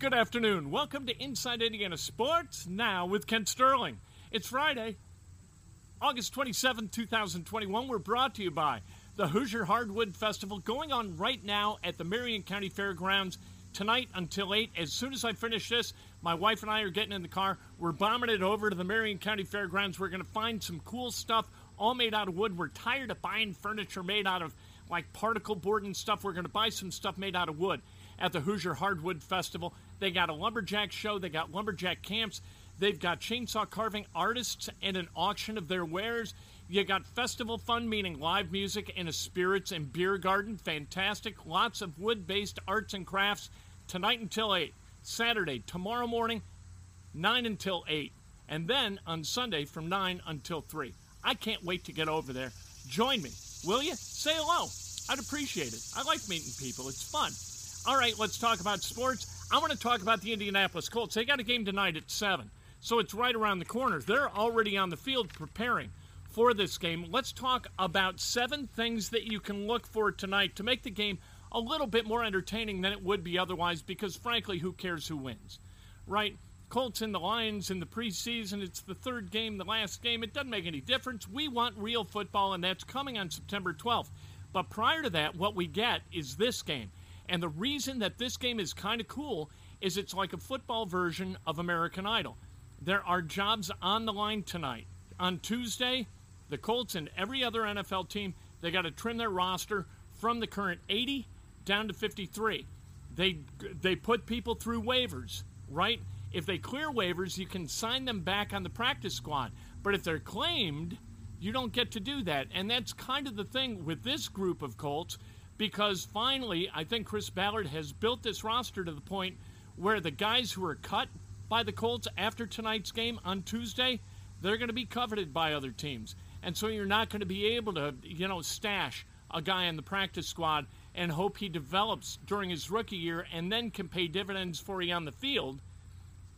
Good afternoon. Welcome to Inside Indiana Sports Now with Kent Sterling. It's Friday, August 27, 2021. We're brought to you by the Hoosier Hardwood Festival going on right now at the Marion County Fairgrounds tonight until 8. As soon as I finish this, my wife and I are getting in the car. We're bombing it over to the Marion County Fairgrounds. We're going to find some cool stuff all made out of wood. We're tired of buying furniture made out of like particle board and stuff. We're going to buy some stuff made out of wood at the Hoosier Hardwood Festival. They got a lumberjack show, they got lumberjack camps, they've got chainsaw carving artists and an auction of their wares. You got festival fun, meaning live music and a spirits and beer garden. Fantastic. Lots of wood based arts and crafts tonight until 8. Saturday, tomorrow morning, 9 until 8. And then on Sunday from 9 until 3. I can't wait to get over there. Join me, will you? Say hello. I'd appreciate it. I like meeting people, it's fun. All right, let's talk about sports. I want to talk about the Indianapolis Colts. They got a game tonight at 7, so it's right around the corner. They're already on the field preparing for this game. Let's talk about seven things that you can look for tonight to make the game a little bit more entertaining than it would be otherwise, because frankly, who cares who wins? Right? Colts and the Lions in the preseason. It's the third game, the last game. It doesn't make any difference. We want real football, and that's coming on September 12th. But prior to that, what we get is this game. And the reason that this game is kind of cool is it's like a football version of American Idol. There are jobs on the line tonight. On Tuesday, the Colts and every other NFL team, they got to trim their roster from the current 80 down to 53. They they put people through waivers, right? If they clear waivers, you can sign them back on the practice squad. But if they're claimed, you don't get to do that. And that's kind of the thing with this group of Colts because finally, I think Chris Ballard has built this roster to the point where the guys who are cut by the Colts after tonight's game on Tuesday, they're going to be coveted by other teams. And so you're not going to be able to, you know, stash a guy in the practice squad and hope he develops during his rookie year and then can pay dividends for you on the field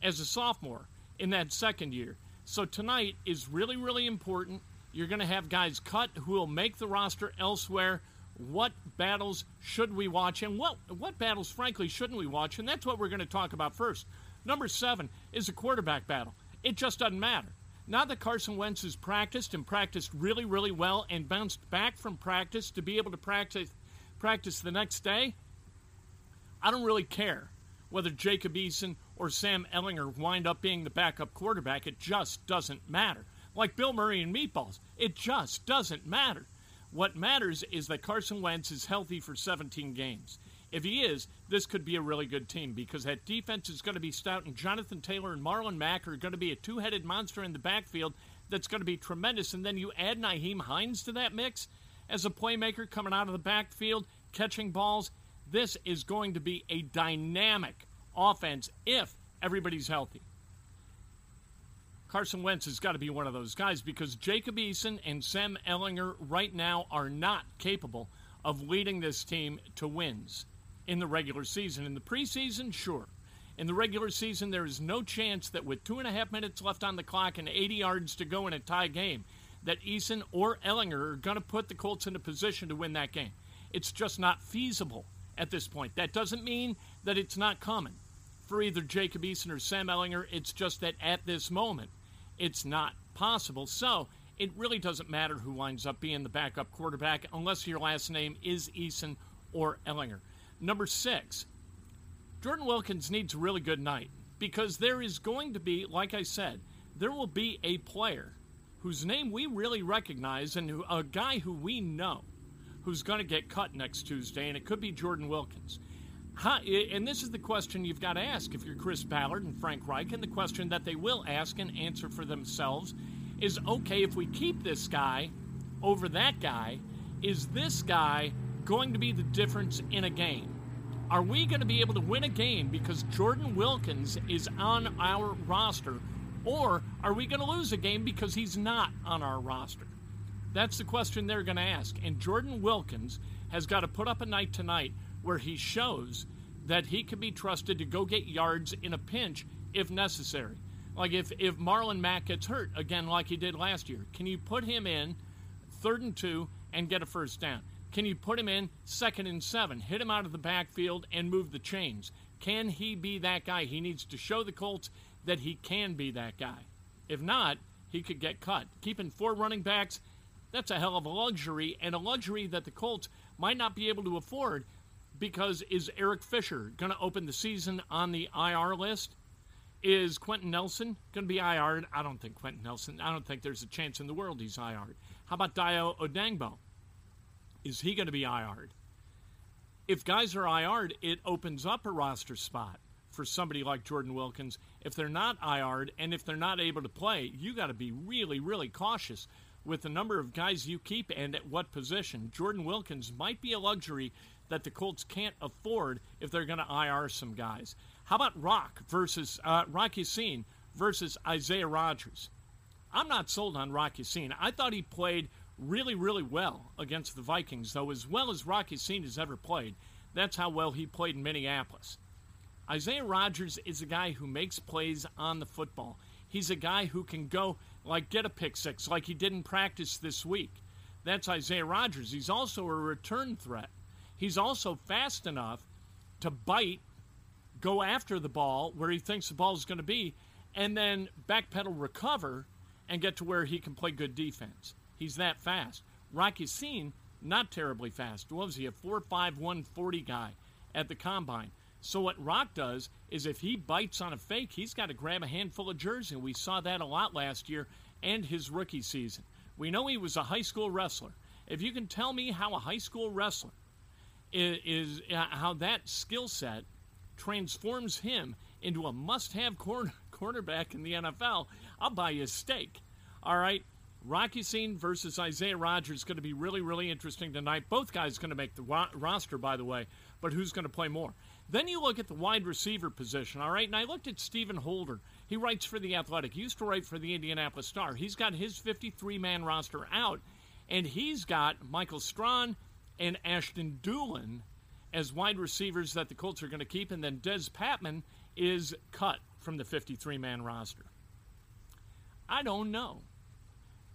as a sophomore in that second year. So tonight is really, really important. You're going to have guys cut who will make the roster elsewhere what battles should we watch and what what battles frankly shouldn't we watch? And that's what we're going to talk about first. Number seven is a quarterback battle. It just doesn't matter. Now that carson wentz has practiced and practiced really really well and bounced back from practice to be able to practice practice the next day i don't really care whether jacob eason or sam Ehlinger wind up being the backup quarterback. It just doesn't matter. Like bill murray and meatballs it just doesn't matter what matters is that Carson Wentz is healthy for 17 games. If he is, this could be a really good team because that defense is going to be stout, and Jonathan Taylor and Marlon Mack are going to be a two headed monster in the backfield that's going to be tremendous. And then you add Nyheim Hines to that mix as a playmaker coming out of the backfield, catching balls. This is going to be a dynamic offense if everybody's healthy. Carson Wentz has got to be one of those guys because Jacob Eason and Sam Ehlinger right now are not capable of leading this team to wins in the regular season. In the preseason, sure. In the regular season, there is no chance that with two and a half minutes left on the clock and 80 yards to go in a tie game, that Eason or Ehlinger are going to put the Colts in a position to win that game. It's just not feasible at this point. That doesn't mean that it's not coming for either Jacob Eason or Sam Ehlinger. It's just that at this moment, it's not possible. So it really doesn't matter who winds up being the backup quarterback unless your last name is Eason or Ehlinger. Number six, Jordan Wilkins needs a really good night because there is going to be, like I said, there will be a player whose name we really recognize and who, a guy who we know who's going to get cut next Tuesday, and it could be Jordan Wilkins. How, and this is the question you've got to ask if you're Chris Ballard and Frank Reich, and the question that they will ask and answer for themselves is okay, if we keep this guy over that guy, is this guy going to be the difference in a game? Are we going to be able to win a game because Jordan Wilkins is on our roster? Or are we going to lose a game because he's not on our roster? That's the question they're going to ask. And Jordan Wilkins has got to put up a night tonight where he shows that he can be trusted to go get yards in a pinch if necessary. Like if, if Marlon Mack gets hurt again, like he did last year, can you put him in third and two and get a first down? Can you put him in second and seven, hit him out of the backfield, and move the chains? Can he be that guy? He needs to show the Colts that he can be that guy. If not, he could get cut. Keeping four running backs, that's a hell of a luxury, and a luxury that the Colts might not be able to afford because is Eric Fisher going to open the season on the IR list? Is Quenton Nelson going to be IR'd? I don't think Quenton Nelson, I don't think there's a chance in the world he's IR'd. How about Dayo Odeyingbo? Is he going to be IR'd? If guys are IR'd, it opens up a roster spot for somebody like Jordan Wilkins. If they're not IR'd and if they're not able to play, you got to be really, really cautious with the number of guys you keep and at what position. Jordan Wilkins might be a luxury that the Colts can't afford if they're going to IR some guys. How about Rock versus uh, Rock Ya-Sin versus Isaiah Rodgers? I'm not sold on Rocky Ya-Sin. I thought he played really, really well against the Vikings, though, as well as Rocky Ya-Sin has ever played. That's how well he played in Minneapolis. Isaiah Rodgers is a guy who makes plays on the football. He's a guy who can go, like, get a pick six, like he did in practice this week. That's Isaiah Rodgers. He's also a return threat. He's also fast enough to bite, go after the ball where he thinks the ball is going to be, and then backpedal, recover, and get to where he can play good defense. He's that fast. Rock Ya-Sin, not terribly fast. What was he, a 4'5", 140 guy at the combine? So what Rock does is if he bites on a fake, he's got to grab a handful of jersey. We saw that a lot last year and his rookie season. We know he was a high school wrestler. If you can tell me how a high school wrestler is, is uh, how that skill set transforms him into a must-have corner, cornerback in the NFL, I'll buy you a steak. All right, Rocky Ya-Sin versus Isaiah Rodgers is going to be really, really interesting tonight. Both guys going to make the ro- roster, by the way, but who's going to play more? Then you look at the wide receiver position, all right? And I looked at Stephen Holder. He writes for The Athletic. He used to write for the Indianapolis Star. He's got his 53 man roster out, and he's got Michael Strachan and Ashton Dulin as wide receivers that the Colts are going to keep, and then Dez Patmon is cut from the 53 man roster. I don't know.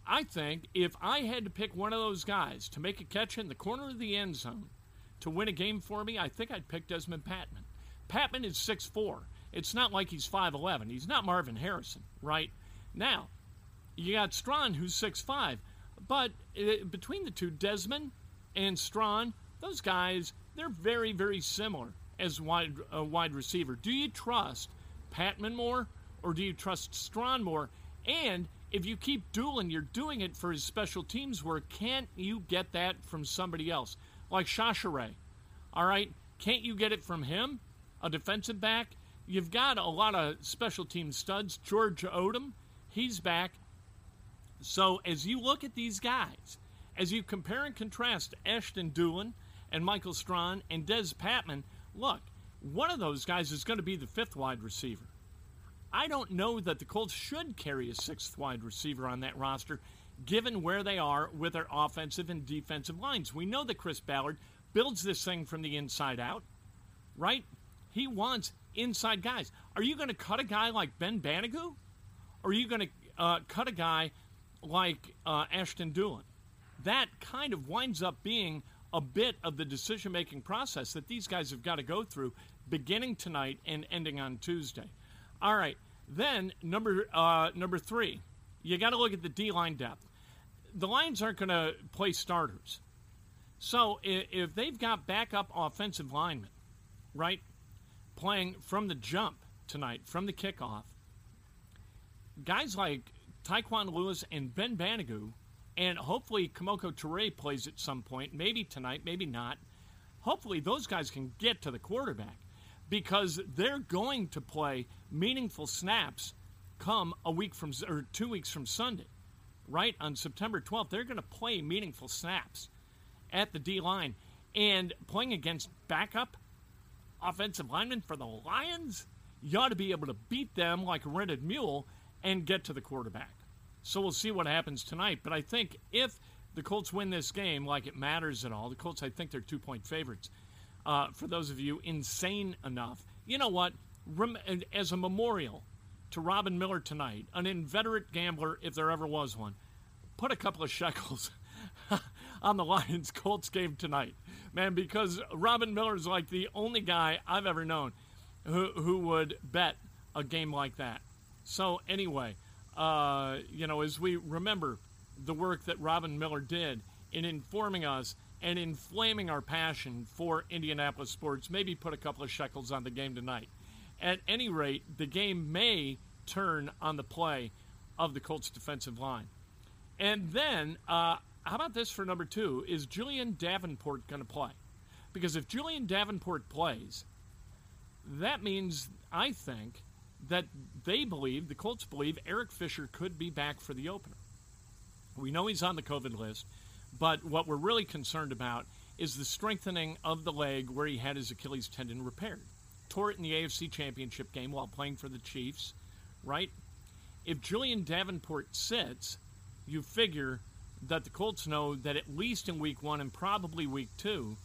I think if I had to pick one of those guys to make a catch in the corner of the end zone to win a game for me, I think I'd pick Desmond Patmon. Patmon is 6'4. It's not like he's 5'11. He's not Marvin Harrison, right? Now, you got Strachan, who's 6'5. But uh, between the two, Dezmon and Strachan, those guys, they're very, very similar as wide, wide receiver. Do you trust Patmon more or do you trust Strachan more? And if you keep Dulin, you're doing it for his special teams work. Can't you get that from somebody else? Like Chachere. All right? Can't you get it from him? A defensive back? You've got a lot of special team studs. George Odum, he's back. So as you look at these guys, as you compare and contrast Ashton Dulin and Michael Strachan and Dez Patmon, look, one of those guys is going to be the fifth wide receiver. I don't know that the Colts should carry a sixth wide receiver on that roster, given where they are with their offensive and defensive lines. We know that Chris Ballard builds this thing from the inside out, right? He wants inside guys. Are you going to cut a guy like Ben Banogu? Or are you going to uh, cut a guy like uh, Ashton Dulin? That kind of winds up being a bit of the decision making process that these guys have got to go through beginning tonight and ending on Tuesday. All right. Then number uh, number three, you got to look at the D line depth. The Lions aren't going to play starters, so if they've got backup offensive linemen, right, playing from the jump tonight, from the kickoff, guys like Tyquan Lewis and Ben Banogu, and hopefully Kemoko Turay plays at some point, maybe tonight, maybe not. Hopefully those guys can get to the quarterback because they're going to play meaningful snaps come a week from or two weeks from Sunday, right on September 12th. They're going to play meaningful snaps at the D line and playing against backup offensive linemen for the Lions. You ought to be able to beat them like a rented mule and get to the quarterback. So we'll see what happens tonight. But I think if the Colts win this game, like it matters at all, the Colts, I think they're two point favorites uh, for those of you insane enough. You know what? Rem- as a memorial to Robin Miller tonight, an inveterate gambler, if there ever was one, put a couple of shekels on the Lions Colts game tonight, man, because Robin Miller is like the only guy I've ever known who, who would bet a game like that. So, anyway, uh, you know, as we remember the work that Robin Miller did in informing us and inflaming our passion for Indianapolis sports, maybe put a couple of shekels on the game tonight. At any rate, the game may turn on the play of the Colts defensive line. And then, uh, how about this for number two? Is Julie'n Davenport going to play? Because if Julie'n Davenport plays, that means, I think, that they believe, the Colts believe, Eric Fisher could be back for the opener. We know he's on the COVID list. But what we're really concerned about is the strengthening of the leg where he had his Achilles tendon repaired. Tore it in the AFC Championship game while playing for the Chiefs, right? If Julie'n Davenport sits, you figure that the Colts know that at least in week one and probably week two,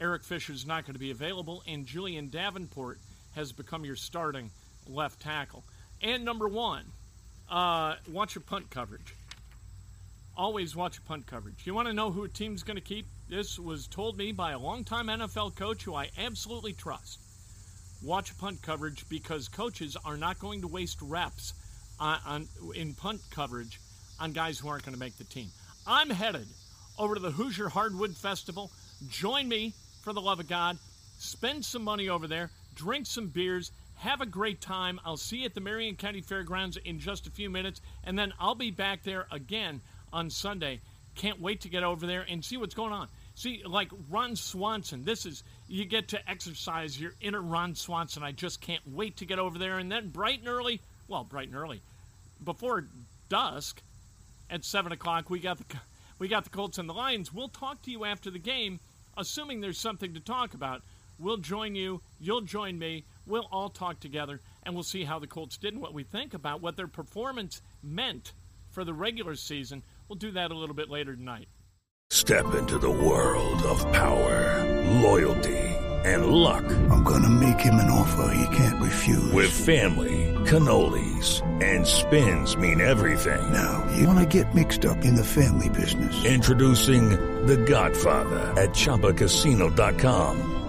Eric Fisher's not going to be available, and Julie'n Davenport has become your starting left tackle. And number one, uh, watch your punt coverage always watch your punt coverage. You want to know who a team's going to keep? This was told me by a longtime NFL coach who I absolutely trust. Watch punt coverage because coaches are not going to waste reps on, on in punt coverage on guys who aren't going to make the team. I'm headed over to the Hoosier Hardwood Festival. Join me for the love of God. Spend some money over there, drink some beers, have a great time. I'll see you at the Marion County Fairgrounds in just a few minutes, and then I'll be back there again on Sunday. Can't wait to get over there and see what's going on. See, like Ron Swanson, this is, you get to exercise your inner Ron Swanson. I just can't wait to get over there. And then bright and early, well, bright and early, before dusk at 7 o'clock, we got the, we got the Colts and the Lions. We'll talk to you after the game, assuming there's something to talk about. We'll join you, you'll join me, we'll all talk together, and we'll see how the Colts did and what we think about what their performance meant for the regular season We'll do that a little bit later tonight. Step into the world of power, loyalty, and luck. I'm going to make him an offer he can't refuse. With family, cannolis, and spins mean everything. Now, you want to get mixed up in the family business. Introducing The Godfather at Chumbacasino.com.